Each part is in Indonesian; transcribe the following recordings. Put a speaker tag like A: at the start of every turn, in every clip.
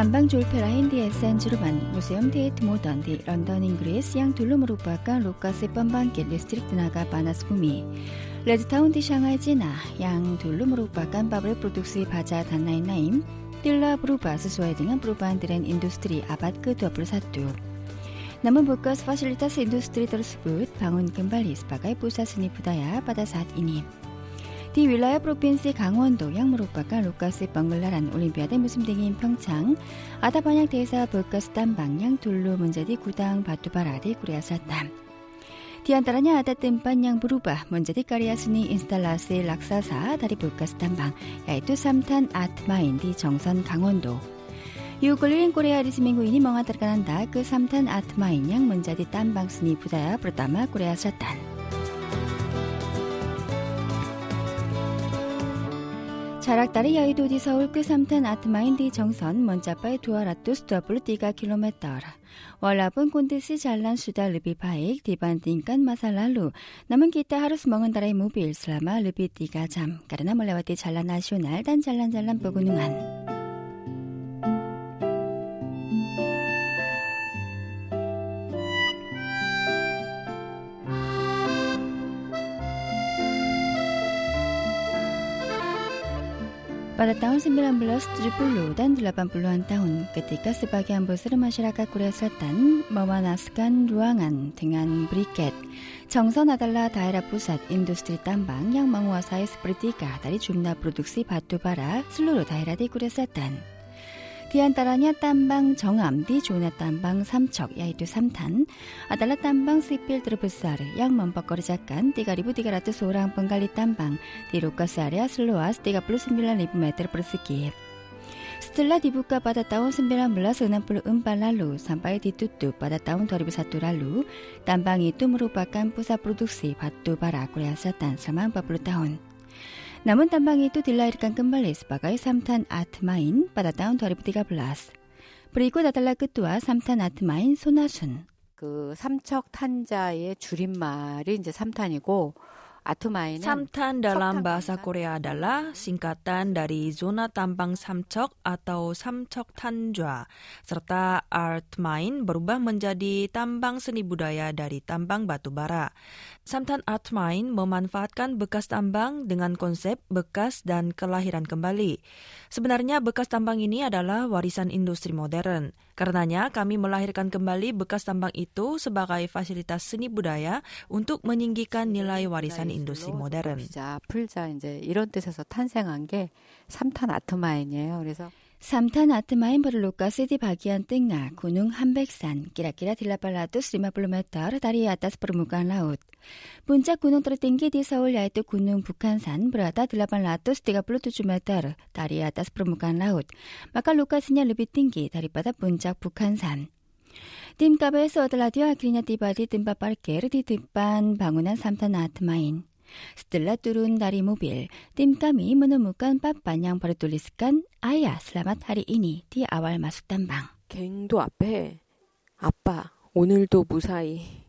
A: Tambang Julpe lain di San Jerman, Museum Tate Modern di London, Inggris yang dulu merupakan lokasi pembangkit listrik tenaga panas bumi. Redtown di Shanghai, Cina yang dulu merupakan pabrik produksi baja dan lain-lain telah berubah sesuai dengan perubahan tren industri abad ke-21. Namun bekas fasilitas industri tersebut bangun kembali sebagai pusat seni budaya pada saat ini. 디윌라야 프로핀스 강원도 양무로빠가 루카스 벙글라란 올림피아데 무슴댕인 평창 아다반양 대사 볼카스단 방양 둘루 문제디 구당 바투바라디 구리아사땀 Di antaranya ada tempat yang berubah menjadi karya seni instalasi raksasa dari bekas tambang, yaitu Samtan Art Mine di Jongsan, Gangwon-do. 유글린 코리아 리스민구 이니 멍한 들가난다 그 3탄 아트마인 양 문자디 딴방 스니 부자야 브르타마 코리아 사탄 Yukeliling Korea di seminggu ini mengatakan Anda ke Samtan Art Mine yang menjadi tambang seni budaya pertama Korea Selatan. Jarak dari yaitu di Seoul ke Samtan Atmain di Jongson mencapai 223 km. Walaupun kondisi jalan sudah lebih baik dibandingkan masa lalu, namun kita harus mengendarai mobil selama lebih 3 jam karena melewati jalan nasional dan jalan-jalan pegunungan. Pada tahun 1970 dan 80-an tahun, ketika sebagian besar masyarakat Korea Selatan memanaskan ruangan dengan briket, Jongson adalah daerah pusat industri tambang yang menguasai sepertiga dari jumlah produksi batu bara seluruh daerah di Korea Selatan. Di antaranya tambang 정암 di zona tambang Samchok yaitu Samtan adalah tambang sipil terbesar yang mempekerjakan 3.300 orang penggali tambang di lokasi area seluas 39.000 meter persegi. Setelah dibuka pada tahun 1964 lalu sampai ditutup pada tahun 2001 lalu, tambang itu merupakan pusat produksi batu bara Korea Selatan selama 40 tahun. 남은 단방이 또 딜라이르 깐끝말 에스바가의 3탄 아트마인 빠다다운 더리브디가 블라스. 브리고 나달라 끝두와 3탄 아트마인 소나순.
B: 그 삼척 탄자의 줄임말이 이제 3탄이고
C: Samtan dalam bahasa Korea adalah singkatan dari zona tambang samcok atau samcok tanjua, serta art mine berubah menjadi tambang seni budaya dari tambang batu bara. Samtan Art Mine memanfaatkan bekas tambang dengan konsep bekas dan kelahiran kembali. Sebenarnya bekas tambang ini adalah warisan industri modern. Karenanya kami melahirkan kembali bekas tambang itu sebagai fasilitas seni budaya untuk meninggikan nilai warisan industri 인도시 뭐 모델은
B: 풀자, 풀자 이제 이런 뜻에서 탄생한 게 삼탄 아트마인이에요. 그래서
A: 삼탄 아트마인 버르로카 시디 바기안 땡나 군웅 한백산 기라기라 딜라발라도 스리마블루메터 다리 아따스 브르무간 라웃. 문자 군웅 떨어땡기 디 서울 야이트 군웅 북한산 브라다 딜라발라도 스티가 블루투주메터 다리 아따스 브르무간 라웃. 마카 루카스냐 르비땡기 다리바다 문자 북한산. 팀카베스 어들라디오 아크리냐 디바디 뜸바 빠르케르디 뒷반 방문한 삼탄 아트마인. Setelah turun dari mobil, tim kami menemukan papan yang bertuliskan Ayah selamat hari ini di awal masuk tambang.
D: 갱도 앞에
E: 아빠
D: 오늘도 무사히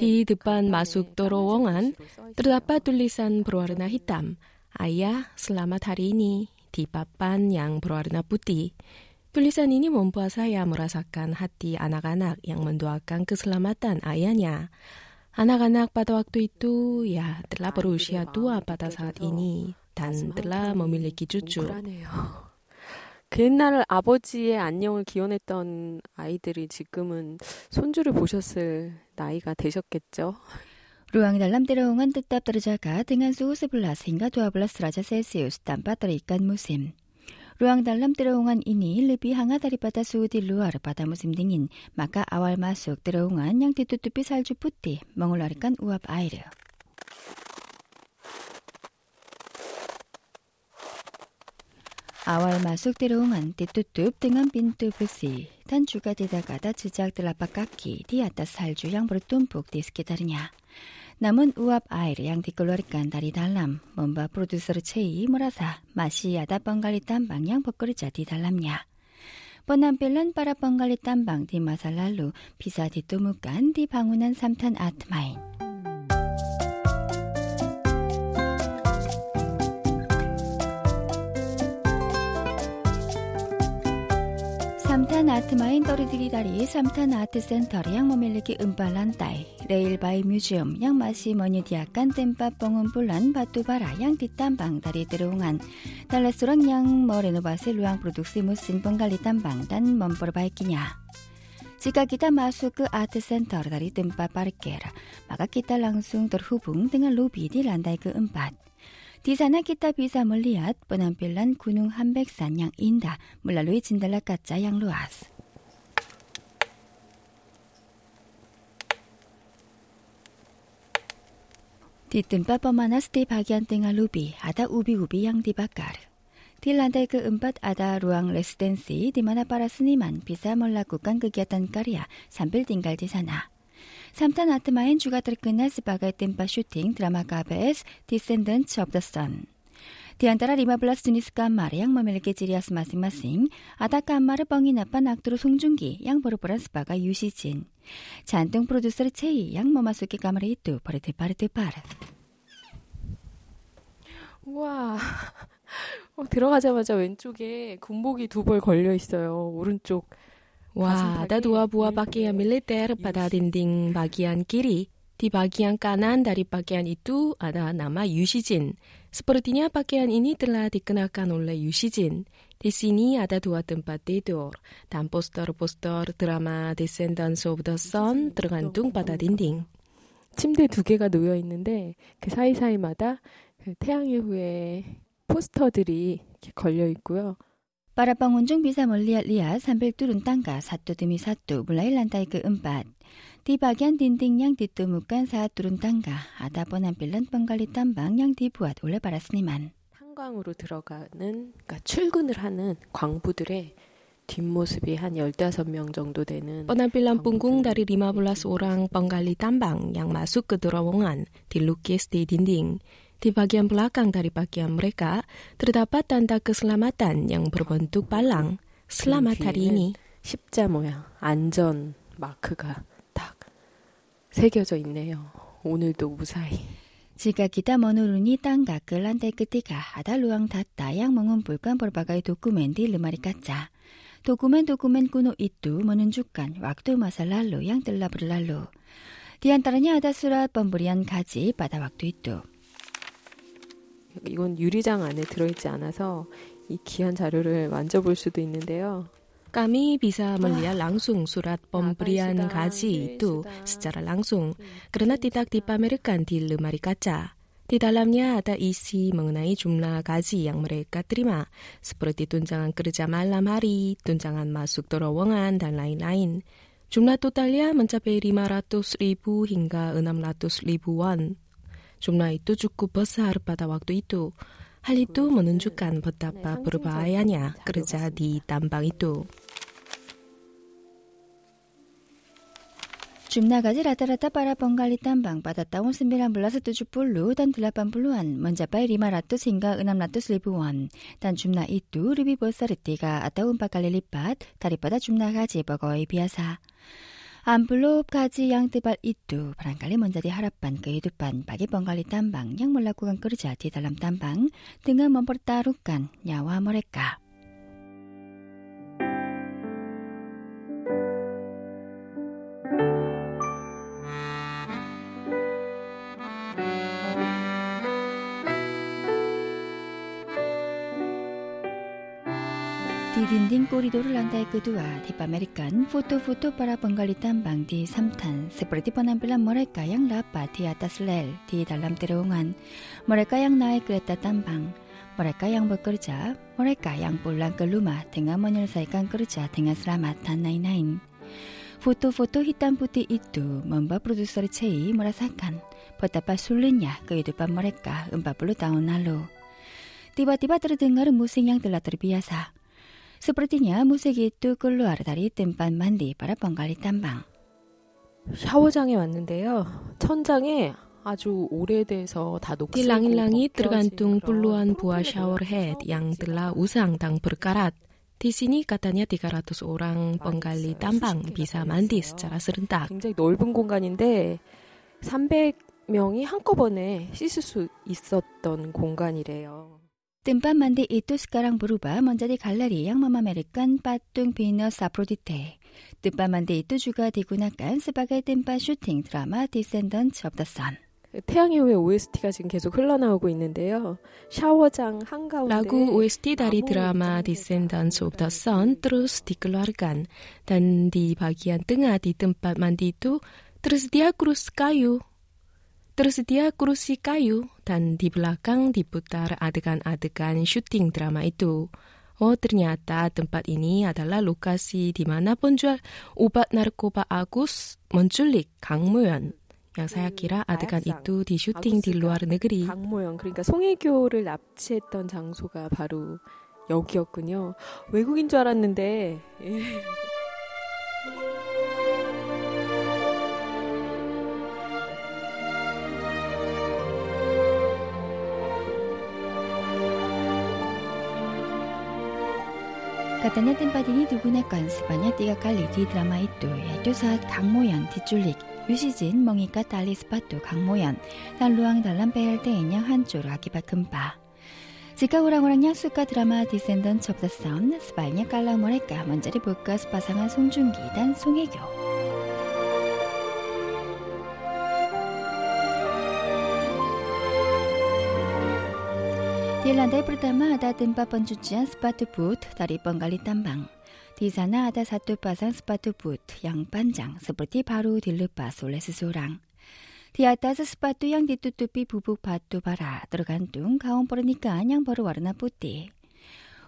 F: Di depan masuk terowongan, terdapat tulisan berwarna hitam, Ayah, selamat hari ini, di papan yang berwarna putih. Tulisan ini membuat saya merasakan hati anak-anak yang mendoakan keselamatan ayahnya. Anak-anak pada waktu itu ya telah berusia tua pada saat ini dan telah memiliki cucu.
D: 그 옛날 아버지의 안녕을 기원했던 아이들이 지금은 손주를 보셨을 나이가 되셨겠죠.
A: Ruang dalam terowongan tetap terjaga dengan suhu 11 hingga 12 derajat Celcius tanpa terikat musim. Ruang dalam terowongan ini lebih hangat daripada suhu di luar pada musim dingin, maka awal masuk terowongan yang ditutupi salju putih mengeluarkan uap air. Awal masuk terowongan ditutup dengan pintu besi dan juga tidak ada jejak telapak kaki di atas salju yang bertumpuk di sekitarnya namun uap air yang dikeluarkan dari dalam membuat produser Choi merasa masih ada penggali tambang yang bekerja di dalamnya. Penampilan para penggali tambang di masa lalu bisa ditemukan di bangunan Samtan Atmain. 3탄 아트마인 떠리디리다리 3탄 아트센터 양모밀리기 Tempat 레일바이 뮤지엄 양마시 머니디아깐 땜빠뻥은 불란 바뚜바라 양디딴 방다리 yang 달레스랑 Ruang 루앙 프로둑시 무슨 뻥갈리딴 dan Memperbaikinya. Jika kita masuk ke art center dari tempat parkir, maka kita langsung terhubung dengan lobby di lantai keempat. Di sana kita bisa melihat penampilan Gunung Hanbeksan yang indah melalui jendela kaca yang luas. Di tempat pemanas di bagian tengah lobi ada ubi-ubi yang dibakar. Di lantai keempat ada ruang residensi di mana para seniman bisa melakukan kegiatan karya sambil tinggal di sana. 3탄 아트마인 주가 들끝날 스바가 뜸바 슈팅 드라마 가베스 디센던츠 오브 더 선. Di antara 15 jenis kamar yang memiliki ciri khas masing-masing, ada kamar penginapan aktor Sung Jung Ki yang berperan sebagai Yu Si Jin. Jantung produser Chei yang memasuki kamar itu berdebar-debar.
D: Wah,
E: 어,
D: 들어가자마자 왼쪽에 군복이 두 벌 걸려 있어요. 오른쪽
F: Wah, ada dua buah pakaian militer pada dinding bagian kiri. Di bagian kanan dari pakaian itu ada nama Yushijin. Sepertinya pakaian ini telah dikenakan oleh Yushijin. Di sini ada dua tempat tidur dan poster-poster drama Descendants of the Sun tergantung pada dinding.
D: 침대 두 개가 놓여 있는데 그 사이사이마다 그 태양의 후예 포스터들이 걸려 있고요.
A: 빠라빵 온중 비사 멀리야 리아 삼벨뚜룬 땅가 사뚜드미 사뚜 물라일란다이그 음밭 디바기안 딘딩양 디뚜무간 사뚜룬 땅가 아다번한 빌런 뻥갈리 땀방 양디 부앗 올레바라스니만.
D: 탄광으로 들어가는 그러니까
E: 출근을
D: 하는 광부들의 뒷모습이 한 15명 정도 되는
F: 뻔한빌란 뿡궁 다리 리마블라스 오랑 뻥갈리 땀방 양마수 끄드러웅한 그 딜루키에스티 딘딩 Di bagian belakang dari bagian mereka terdapat tanda keselamatan yang berbentuk balang. Selamat hari ini.
D: 십자모양 안전 마크가 딱 새겨져 있네요. 오늘도
E: 무사히.
A: 지가 기타 머누르니 땅가 끌란데 끝이가 하다 루앙 닿다 양 멍은 불간 벌바가의 도쿠멘디 르마리 까짜. 도쿠멘 도쿠멘 꾸노 이뚜 머는 주간 왁도 마살랄로 양 뜰라브를랄로. 디안따라니 아다스라 범브리안 가지 바다 왁도 이뚜.
D: 건 유리장 안에 들어있지 않아서 이 귀한 자료를 만져볼 수도 있는데요.
F: Kami bisa melihat langsung surat pemberian gaji itu secara langsung karena tidak dipamerkan di lemari kaca. Di dalamnya ada isi mengenai jumlah gaji yang mereka terima, seperti tunjangan kerja malam hari, tunjangan masuk terowongan, dan lain-lain. Jumlah totalnya mencapai 500 ribu hingga 600 ribu won. Jumlah itu cukup besar pada waktu itu. Hal itu menunjukkan betapa berbahayanya kerja di tambang itu.
A: Jumlah gaji rata-rata para penggali tambang pada tahun 1970 dan 80-an mencapai 500 hingga 600 ribu won. Dan jumlah itu lebih besar tiga atau empat kali lipat daripada jumlah gaji pegawai biasa. Amplop gaji yang tebal itu barangkali menjadi harapan kehidupan bagi penggali tambang yang melakukan kerja di dalam tambang dengan mempertaruhkan nyawa mereka. Koridor lantai kedua dipamerkan foto-foto para penggali tambang di Samtan seperti penampilan mereka yang dapat di atas rel di dalam terowongan, mereka yang naik kereta tambang, mereka yang bekerja, mereka yang pulang ke rumah dengan menyelesaikan kerja dengan selamat dan lain-lain. Foto-foto hitam putih itu membuat produser Chei merasakan betapa sulitnya kehidupan mereka 40 tahun lalu. Tiba-tiba terdengar musik yang telah terbiasa. 스프르티냐 무색이 뚜끌로 아르다리 뜸반 만디 빠라뻥갈리 땀방
D: 샤워장에 왔는데요. 천장에 아주 오래돼서 다 녹슬고
F: 딜랑일랑이 들간둥 불루한 부하 샤워헤드 양들라 우상당 브르카랏. 디시니 까타냐 디가라투스 오랑 뻥갈리 땀방 비사 만디 스차라 스른다.
D: 굉장히 넓은 공간인데 300명이 한꺼번에 씻을 수 있었던 공간이래요.
A: 뜸밤만데 이뚜스카랑 부르바 먼저디 갈라리 양마마 메리칸 빠뚱 비너스 아프로디테. 뜸밤만데 이뚜주가 디구나깐 스바게 뜸바 슈팅 드라마 디센던츠 업더 선.
E: 태양의 후의
D: OST가 지금
E: 계속
D: 흘러나오고 있는데요. 샤워장 한가운데
F: 라구 OST 다리 드라마 Descendants of the Sun Terus dikeluarkan dan dibagian tengah di tempat mandi itu tersedia krus kayu Tersedia kursi kayu dan di belakang diputar adegan-adegan syuting drama itu. Oh, ternyata tempat ini adalah lokasi di mana penjual obat narkoba Agus menculik Kang Moyon. Yang saya kira adegan itu di syuting di luar negeri.
D: 강모영, 그러니까 송혜교를 납치했던 장소가 바로 여기였군요. 외국인 줄 알았는데.
A: Katanya tempat ini digunakan sebanyak tiga kali di drama itu, yaitu saat Kang Moyan diculik. Yushijin mengikat tali sepatu Kang Moyan dan ruang dalam PLTN yang hancur akibat gempa. Jika orang-orang yang suka drama Descendants of the Sun, sebaiknya kalau mereka menjadi bekas pasangan Song Joong Ki dan Song Hye Kyo. Di lantai pertama ada tempat pencucian sepatu boot dari penggali tambang. Di sana ada satu pasang sepatu boot yang panjang seperti baru dilepas oleh seseorang. Di atas sepatu yang ditutupi bubuk batu bara tergantung gaun pernikahan yang berwarna putih.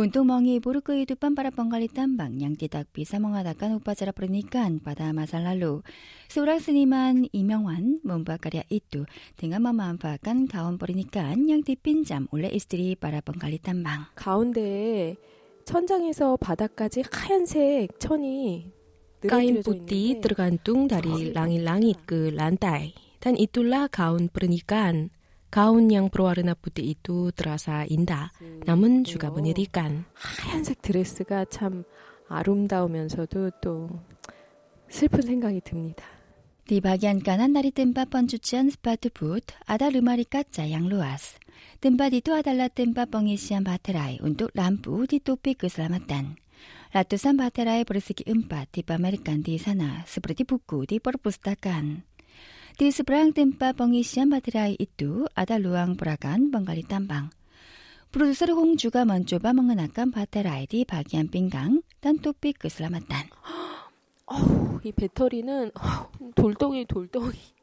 A: 운동멍이 보르크이두 빤바라 뻥갈리딴 망냥띠닥비 사멍하다깐 오빠자라 부르니깐 바다 마살랄루 소락스니만 이명환 몸바까리아 이뚜 등한마마 안파깐 가온 버리니깐 양띠핀잠 올레 이스트리 바라 뻥갈리딴 망
D: 가운데에 천장에서 바닥까지 하얀색 천이
F: 까인 뿌띠 들어간 뚱 다리 랑이 랑이 그 란다이 단 이뚤라 가운 부르니깐 yang berwarna putih itu terasa indah, namun juga menyedihkan.
D: 하얀색 드레스가 참 아름다우면서도 또 슬픈 생각이 듭니다.
A: Di bagian kanan dari tempat pencucian sepatu boot ada lemari kaca yang luas. Tempat itu adalah tempat pengisian baterai untuk lampu di topi keselamatan. Ratusan baterai bersegi empat dipamerkan di sana seperti buku di perpustakaan. Di seberang tempat pengisian baterai itu ada ruang peragaan penggali tambang. Produser Hong juga mencoba mengenakan baterai di bagian pinggang dan topi keselamatan.
E: Oh,
D: 이 배터리는 돌덩이 돌덩이.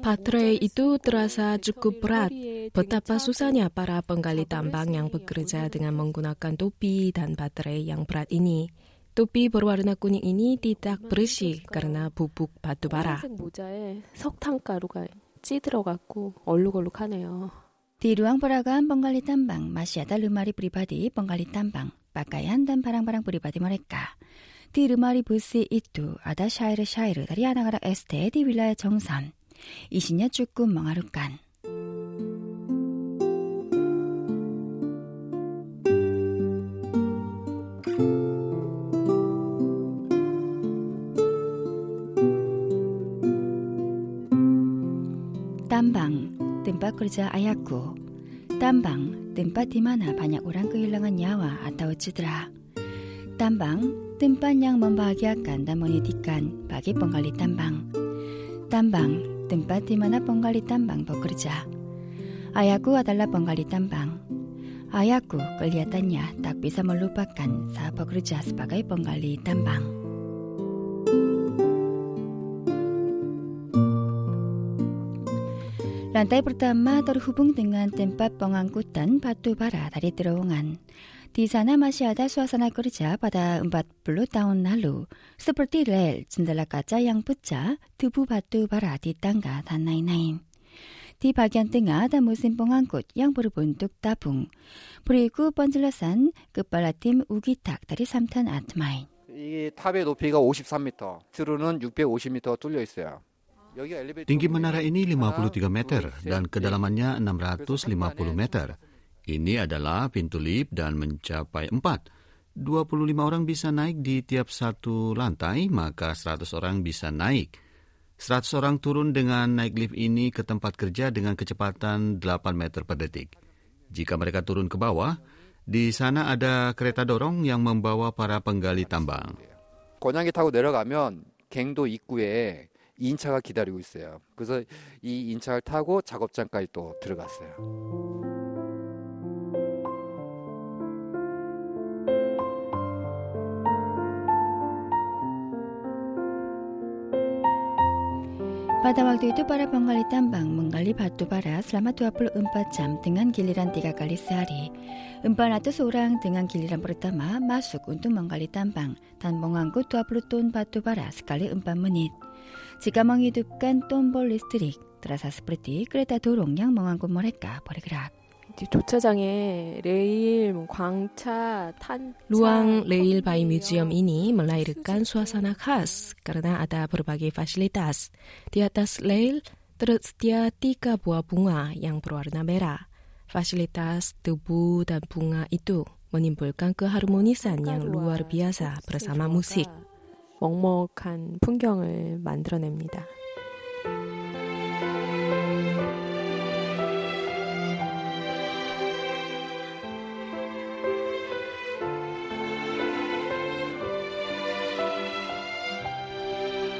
F: Baterai itu terasa cukup berat. Betapa susahnya para penggali tambang yang bekerja dengan menggunakan topi dan baterai yang berat ini. 또삐 보르와르나 꾸니이니 띠딱 브르시 까르나 부북 바뚜바라. 흰색
D: 모자에 석탄 가루가 찌들어갖고 얼룩얼룩하네요.
A: 디루앙보라가 번갈리 땀방 마시아다 르마리 브리바디 번갈리 땀방 빠까이 한단 바랑바랑 브리바디 머랄까. 디르마리 부스 이뚜 아다 샤이르 샤이르 다리아나가라 에스테 디빌라의 정선 이신야 축구 멍하루깐. Kerja ayahku. Tambang, tempat di mana banyak orang kehilangan nyawa atau cedera. Tambang, tempat yang membahagiakan dan menyedihkan bagi penggali tambang. Tambang, tempat di mana penggali tambang bekerja. Ayahku adalah penggali tambang. Ayahku kelihatannya tak bisa melupakan saat bekerja sebagai penggali tambang. Lantai pertama terhubung dengan tempat pengangkutan batu bara dari terowongan. Di sana masih ada suasana kerja pada 40 tahun lalu, seperti rel, jendela kaca yang pecah, debu batu bara di tangga, dan lain-lain. Di bagian tengah ada mesin pengangkut yang berbentuk tabung. Berikut penjelasan Kepala Tim Ugitak dari Samtan Atmain.
G: 이 탑의 높이가 53m, 트루는 650m 뚫려 있어요. Tinggi menara ini 53 meter dan kedalamannya
H: 650 meter. Ini adalah pintu lift dan mencapai 4. 25 orang bisa naik di tiap satu lantai, maka 100 orang bisa naik. 100 orang turun dengan naik lift ini ke tempat kerja dengan kecepatan 8 meter per detik. Jika mereka turun ke bawah, di sana ada kereta dorong yang membawa para penggali tambang.
G: 권양기 타고 내려가면 갱도 입구에 2인차가 기다리고 있어요. 그래서 이 인차를 타고 작업장까지 또 들어갔어요.
A: Pada waktu itu para penggali tambang menggali batu bara selama 24 jam dengan giliran tiga kali sehari. 400 orang dengan giliran pertama masuk untuk menggali tambang dan mengangkut 20 ton batu bara sekali 4 menit. Jika menghidupkan tombol listrik, terasa seperti kereta dorong yang mengangkut mereka bergerak.
D: 주차장에 레일, 광차, 탄
F: Ruang Rail by Museum ini melahirkan suasana khas karena ada berbagai fasilitas. Di atas rail tersedia tiga buah bunga yang berwarna merah. Fasilitas debu dan bunga itu menimbulkan keharmonisan yang luar biasa bersama musik.
D: 먹먹한 풍경을 만들어냅니다.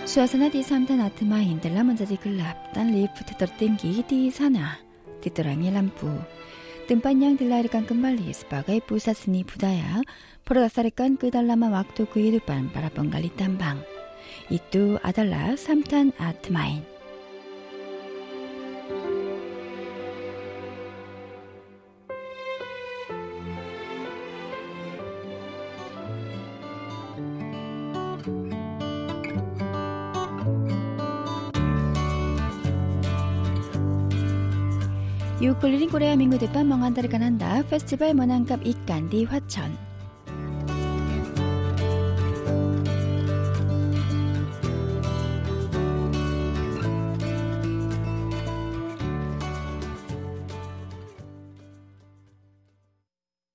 A: 수아사나 네 디삼단 아트마인 델라먼자지 글랍 딴 리프트 덜 땡기 디사나 디드라미 람프 tempatnya dilarikan kembali sebagai pusat seni budaya berdasarkan kedalaman waktu kehidupan para penggali tambang. Itu adalah Samtan Art 6 9 1 9레아민구 대판 멍한다르가난다. 페스티벌 머난값 이간디 화천.